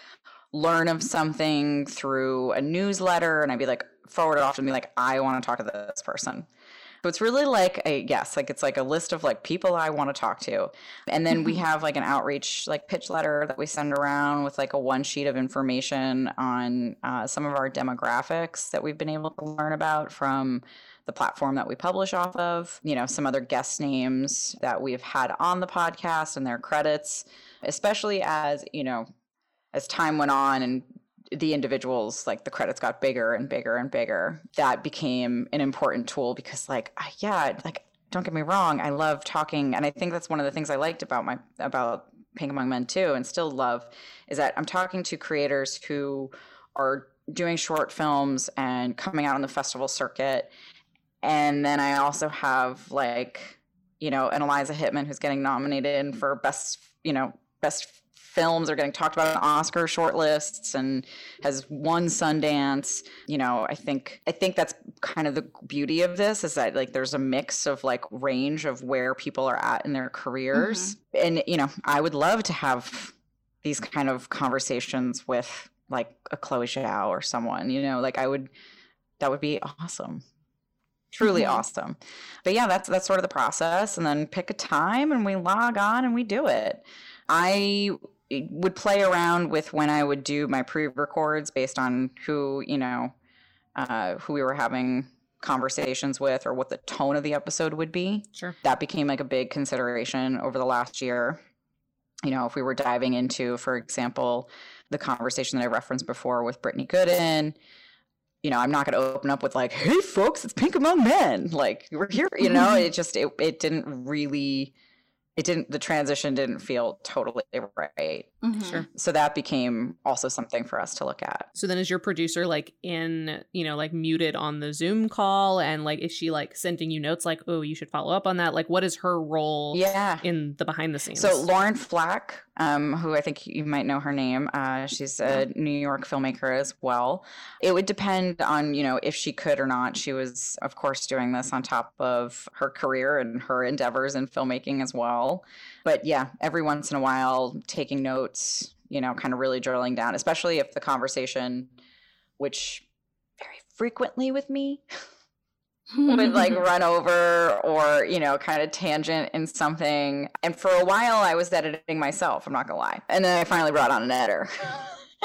learn of something through a newsletter and I'd be like, forward it off and be like, I want to talk to this person. So it's really like a yes, like it's like a list of like people I want to talk to. And then we have like an outreach like pitch letter that we send around with like a one sheet of information on uh, some of our demographics that we've been able to learn about from the platform that we publish off of, you know, some other guest names that we've had on the podcast and their credits, especially as, you know, as time went on and the individuals like the credits got bigger and bigger and bigger. That became an important tool because like yeah like don't get me wrong i love talking. And i think that's one of the things i liked about my about pink among men too and still love is that i'm talking to creators who are doing short films and coming out on the festival circuit. And then i also have like you know an eliza hittman who's getting nominated for best you know best films are getting talked about on Oscar shortlists and has won Sundance. You know, I think I think that's kind of the beauty of this is that like there's a mix of like range of where people are at in their careers. And you know, I would love to have these kind of conversations with like a Chloe Zhao or someone, you know, like I would that would be awesome. Truly Mhm. awesome. But yeah, that's that's sort of the process and then pick a time and we log on and we do it. I would play around with when I would do my pre-records based on who, you know, uh, who we were having conversations with or what the tone of the episode would be. Sure. That became like a big consideration over the last year. You know, if we were diving into, for example, the conversation that I referenced before with Brittany Gooden, you know, I'm not going to open up with like, "Hey, folks, it's Pink Among Men." Like we're here, you know. it just it it didn't really, it didn't. The transition didn't feel totally right. Mhm. Sure. So that became also something for us to look at. So then is your producer like in, you know, like muted on the Zoom call and like is she like sending you notes like, "Oh, you should follow up on that?" Like what is her role Yeah. in the behind the scenes? So Lauren Flack, um, who I think you might know her name, uh, she's a New York filmmaker as well. It would depend on you know if she could or not. She was, of course, doing this on top of her career and her endeavors in filmmaking as well. But yeah, every once in a while, taking notes, you know, kind of really drilling down, especially if the conversation, which very frequently with me would like run over or you know kind of tangent in something. And for a while i was editing myself i'm not gonna lie. And then i finally brought on an editor.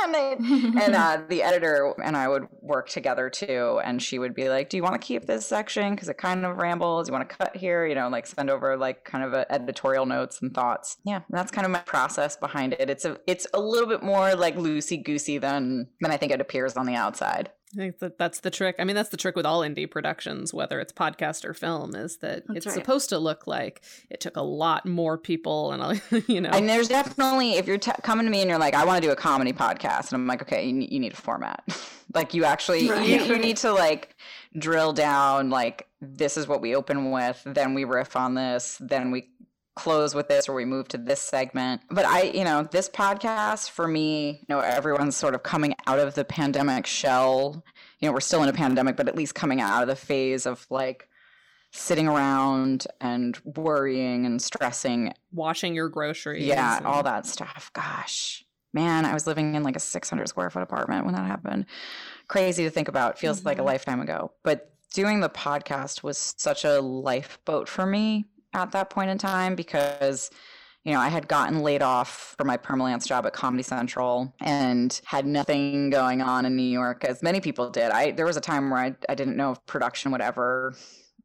And they and uh, the editor and i would work together too. And she would be like do you want to keep this section? Because it kind of rambles. You want to cut here? You know like send over like kind of a editorial notes and thoughts. Yeah that's kind of my process behind it. It's a it's a little bit more like loosey goosey than than i think it appears on the outside I think that that's the trick. I mean, that's the trick with all indie productions, whether it's podcast or film, is that That's it's right. supposed to look like it took a lot more people and, all- you know. And there's definitely, if you're t- coming to me and you're like, I want to do a comedy podcast, and I'm like, okay, you, you need a format. like, you actually, Right. you, you need to like drill down, like, this is what we open with, then we riff on this, then we close with this, or we move to this segment. But I, you know, this podcast for me, you know, everyone's sort of coming out of the pandemic shell. You know, we're still in a pandemic, but at least coming out of the phase of like, sitting around and worrying and stressing. Washing your groceries. Yeah, and- all that stuff. Gosh, man, I was living in like a 600 square foot apartment when that happened. Crazy to think about. Feels like a Mhm. lifetime ago. But doing the podcast was such a lifeboat for me at that point in time because you know, I had gotten laid off for my permalance job at Comedy Central and had nothing going on in New York, as many people did. I there was a time where I, I didn't know if production would ever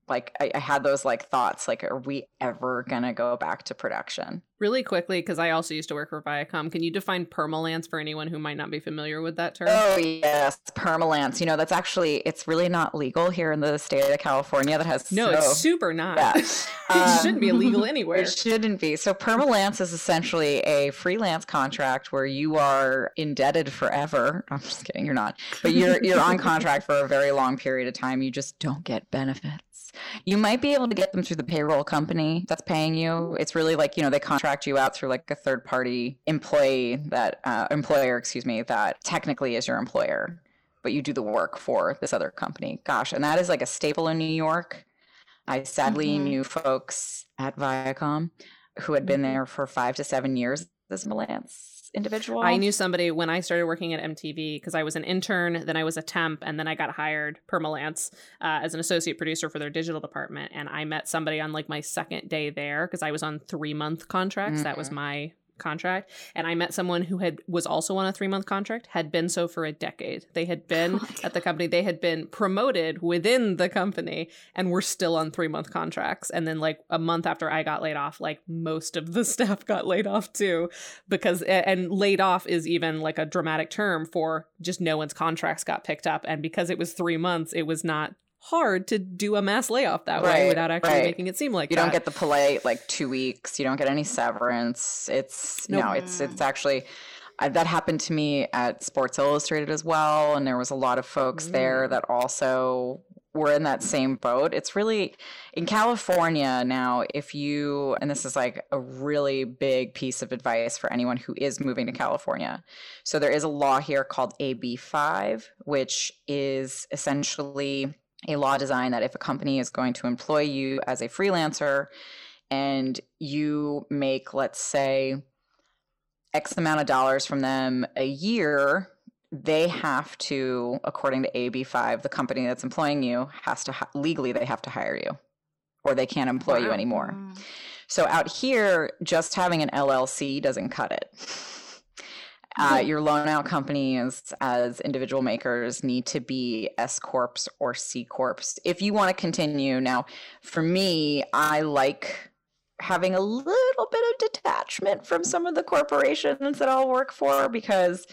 like I, I had those like thoughts like are we ever gonna go back to production Really quickly, because I also used to work for Viacom, can you define permalance for anyone who might not be familiar with that term? oh yes permalance you know that's actually it's really not legal here in the state of california that has no, so, it's super not. yeah. it Um, shouldn't be illegal anywhere. It shouldn't be. So permalance is essentially a freelance contract where you are indebted forever. I'm just kidding, you're not. But you're you're on contract for a very long period of time. You just don't get benefits. You might be able to get them through the payroll company that's paying you. It's really like, you know, they contract you out through like a third party employee that uh, employer, excuse me, that technically is your employer, but you do the work for this other company. Gosh, and that is like a staple in New York. I sadly Mhm. knew folks at Viacom who had been Mhm. there for five to seven years. This Malance individual. I knew somebody when I started working at MTV because I was an intern, then I was a temp, and then I got hired permalance uh, as an associate producer for their digital department. And I met somebody on like my second day there because I was on three month contracts. That was Mhm. my contract and i met someone who had was also on a three month contract had been so for a decade. They had been Oh at the company they had been promoted within the company and were still on three month contracts. And then like a month after i got laid off like most of the staff got laid off too because and laid off is even like a dramatic term for just no one's contracts got picked up. And because it was three months it was not hard to do a mass layoff that way without actually right. making it seem like you that. don't get the polite like two weeks. You don't get any severance. It's Nope. no, it's it's actually I, that happened to me at Sports Illustrated as well, and there was a lot of folks there Mm. that also were in that same boat. It's really in California now. If you and this is like a really big piece of advice for anyone who is moving to California. So there is a law here called AB five, which is essentially a law design that if a company is going to employ you as a freelancer and you make, let's say, X amount of dollars from them a year, they have to, according to AB5, the company that's employing you has to legally they have to hire you, or they can't employ you anymore. Mm. So out here, just having an LLC doesn't cut it. Uh, your loan out companies as individual makers need to be S corps or C corps if you want to continue. Now, for me, I like having a little bit of detachment from some of the corporations that I'll work for because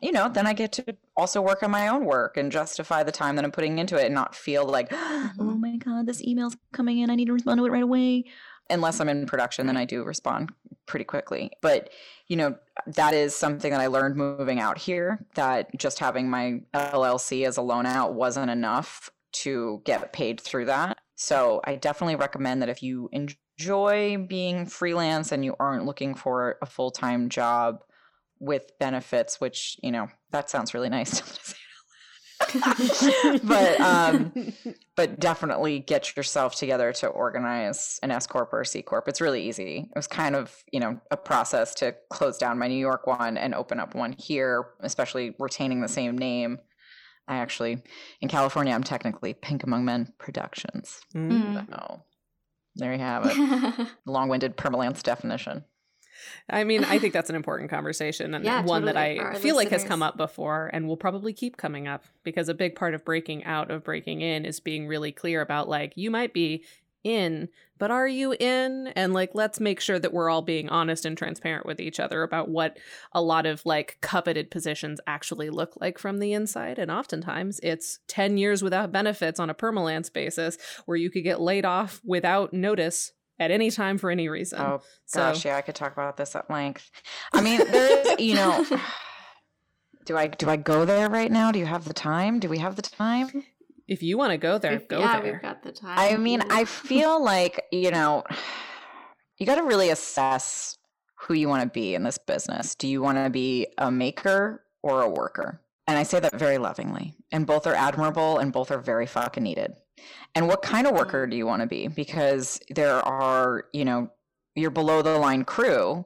you know, then I get to also work on my own work and justify the time that I'm putting into it and not feel like, oh mm-hmm. my God, this email's coming in. I need to respond to it right away. Unless I'm in production, then I do respond pretty quickly. But, you know, that is something that I learned moving out here that just having my LLC as a loan out wasn't enough to get paid through that. So I definitely recommend that if you enjoy being freelance and you aren't looking for a full time job, with benefits, which you know that sounds really nice. but um, but definitely get yourself together to organize an S corp or a C corp. It's really easy. It was kind of you know a process to close down my New York one and open up one here, especially retaining the same name. I actually in California, I'm technically Pink Among Men Productions. Mm. So there you have it. Long-winded permalance definition. I mean, I think that's an important conversation and Yeah, one that I feel like has come up before and will probably keep coming up because a big part of breaking out of breaking in is being really clear about like you might be in, but are you in? And like let's make sure that we're all being honest and transparent with each other about what a lot of like coveted positions actually look like from the inside. And oftentimes it's 10 years without benefits on a permalance basis where you could get laid off without notice at any time for any reason. Oh So- gosh, yeah, I could talk about this at length. I mean, there's, you know, do I do I go there right now? Do you have the time? Do we have the time? If you want to go there, If- go yeah, there. we've got the time. I mean, I feel like, you know, you got to really assess who you want to be in this business. Do you want to be a maker or a worker? And I say that very lovingly. And both are admirable and both are very fucking needed. And what kind of worker mm-hmm. do you want to be? Because there are you know you're below the line crew.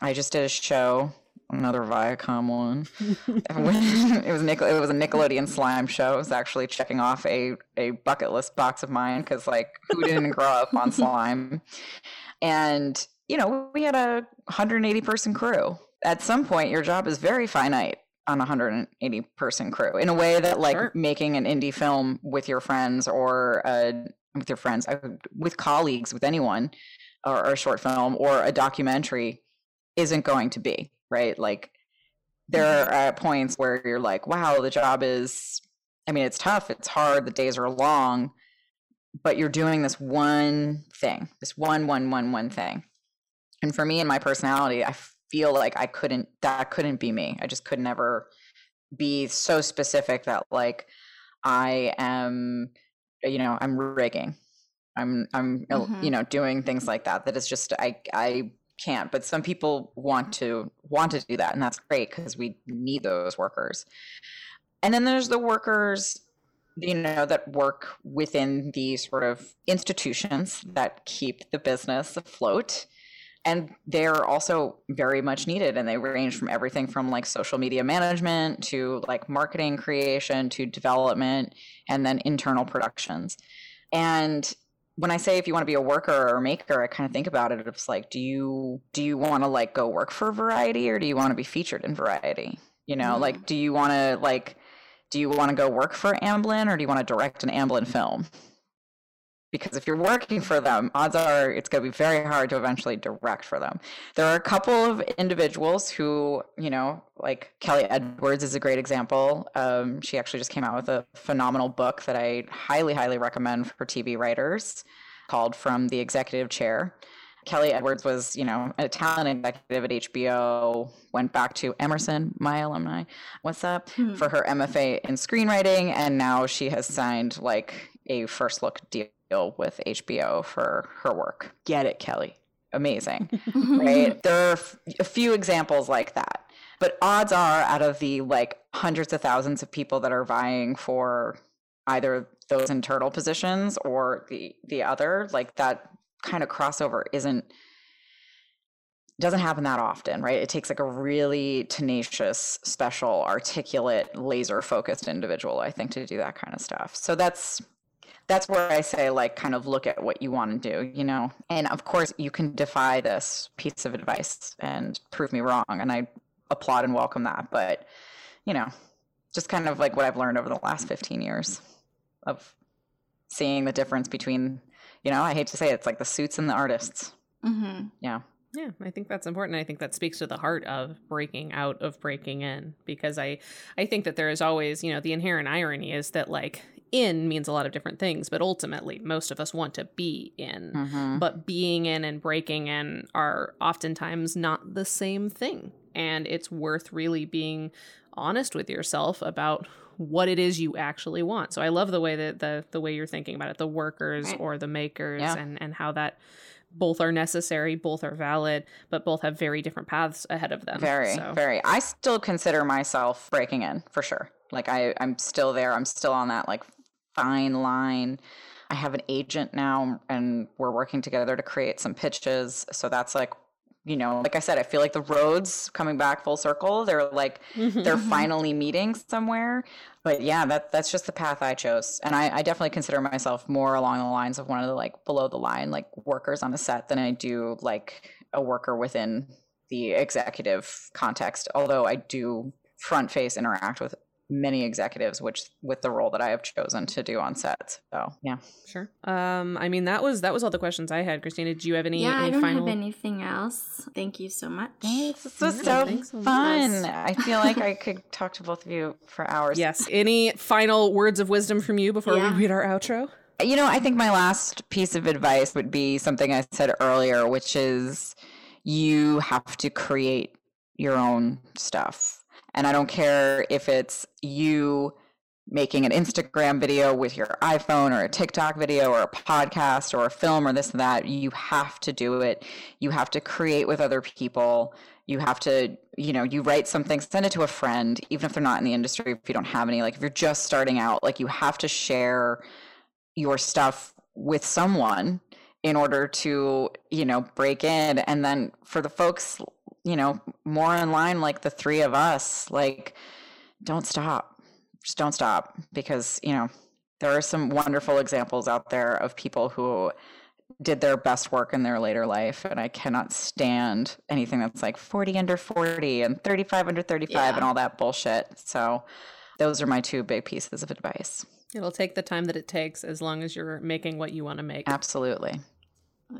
I just did a show another viacom one. It was Nickel- it was a nickelodeon slime show. It was actually checking off a a bucket list box of mine because like who didn't grow up on slime? And you know we had a 180 person crew. At some point your job is very finite on a 180 person crew in a way that like Sure. making an indie film with your friends or uh, with your friends uh, with colleagues with anyone or, or a short film or a documentary isn't going to be right? Like there are uh, points where you're like wow the job is i mean it's tough it's hard the days are long but you're doing this one thing this one one one one thing. And for me and my personality i feel like i couldn't that couldn't be me. I just could never be so specific that like i am you know i'm rigging. I'm i'm Mhm. you know doing things like that that is just i i can't. But some people want to want to do that and that's great because we need those workers. And then there's the workers you know that work within the sort of institutions that keep the business afloat and they're also very much needed and they range from everything from like social media management to like marketing creation to development and then internal productions. And when i say if you want to be a worker or a maker i kind of think about it it's like do you do you want to like go work for variety or do you want to be featured in variety? You know Mhm. like do you want to like do you want to go work for amblin or do you want to direct an amblin film because if you're working for them odds are it's going to be very hard to eventually direct for them. There are a couple of individuals who you know like kelly edwards is a great example. Um, she actually just came out with a phenomenal book that i highly highly recommend for tv writers called from the executive chair. Kelly edwards was you know a talent executive at hbo went back to emerson my alumni what's up Hmm. for her mfa in screenwriting and now she has signed like a first look deal with hbo for her work get it kelly amazing right? there are f- a few examples like that. But odds are, out of the like hundreds of thousands of people that are vying for either those internal positions or the the other, like that kind of crossover isn't doesn't happen that often, right? It takes like a really tenacious, special, articulate, laser focused individual, I think, to do that kind of stuff. So that's that's where I say, like, kind of look at what you want to do, you know? And of course, you can defy this piece of advice and prove me wrong. And I applaud and welcome that. But, you know, just kind of like what I've learned over the last 15 years of seeing the difference between, you know, I hate to say it, it's like the suits and the artists. Mhm. Yeah. Yeah, I think that's important. I think that speaks to the heart of breaking out of breaking in because I I think that there is always, you know, the inherent irony is that like in means a lot of different things, but ultimately most of us want to be in. Mhm. But being in and breaking in are oftentimes not the same thing. And it's worth really being honest with yourself about what it is you actually want. So I love the way that the the way you're thinking about it, the workers Right. or the makers Yeah. and and how that both are necessary, both are valid, but both have very different paths ahead of them. Very, So- very. I still consider myself breaking in for sure. Like I, I'm still there. I'm still on that like fine line. I have an agent now, and we're working together to create some pitches. So that's like, you know, like I said, I feel like the roads coming back full circle. They're like they're Mhm. finally meeting somewhere. But yeah, that that's just the path I chose, and I, I definitely consider myself more along the lines of one of the like below the line like workers on a set than I do like a worker within the executive context. Although I do front face interact with many executives, which with the role that I have chosen to do on set. So yeah, Sure. Um, I mean that was that was all the questions I had. Christina, do you have any, yeah, any I don't final have anything else. Thank you so much. Thanks. This was Yeah, so thanks so fun. I feel like I could talk to both of you for hours. Yes. Any final words of wisdom from you before Yeah. we read our outro? You know, I think my last piece of advice would be something I said earlier, which is you have to create your own stuff. And I don't care if it's you making an Instagram video with your iPhone or a TikTok video or a podcast or a film or this and that. You have to do it. You have to create with other people. You have to, you know, you write something, send it to a friend, even if they're not in the industry, if you don't have any. Like if you're just starting out, like you have to share your stuff with someone in order to, you know, break in. And then for the folks, you know, more in line like the three of us, like, don't stop. Just don't stop because, you know, there are some wonderful examples out there of people who did their best work in their later life and i cannot stand anything that's like 40 under 40 and 35 under 35 yeah. and all that bullshit so those are my two big pieces of advice it'll take the time that it takes as long as you're making what you want to make absolutely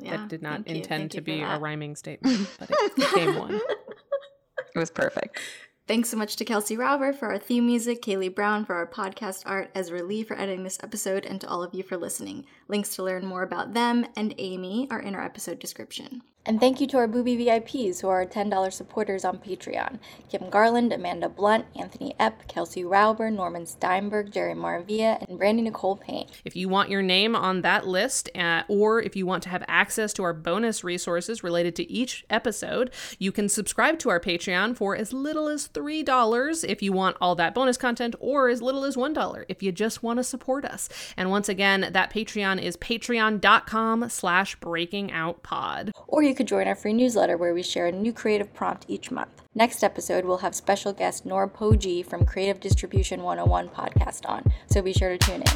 yeah, that did not intend to be a rhyming statement but it became one it was perfect Thanks so much to Kelsey Rauber for our theme music, Kaylee Brown for our podcast art, Ezra Lee for editing this episode, and to all of you for listening. Links to learn more about them and Amy are in our episode description. And thank you to our Booby VIPs who are $10 supporters on Patreon Kim Garland, Amanda Blunt, Anthony Epp, Kelsey Rauber, Norman Steinberg, Jerry Maravilla, and Brandy Nicole Payne. If you want your name on that list, uh, or if you want to have access to our bonus resources related to each episode, you can subscribe to our Patreon for as little as $3 if you want all that bonus content, or as little as $1 if you just want to support us. And once again, that Patreon is patreon.com slash breaking out pod. Or you you could join our free newsletter where we share a new creative prompt each month. Next episode, we'll have special guest Nora Poggi from Creative Distribution 101 podcast on, so be sure to tune in.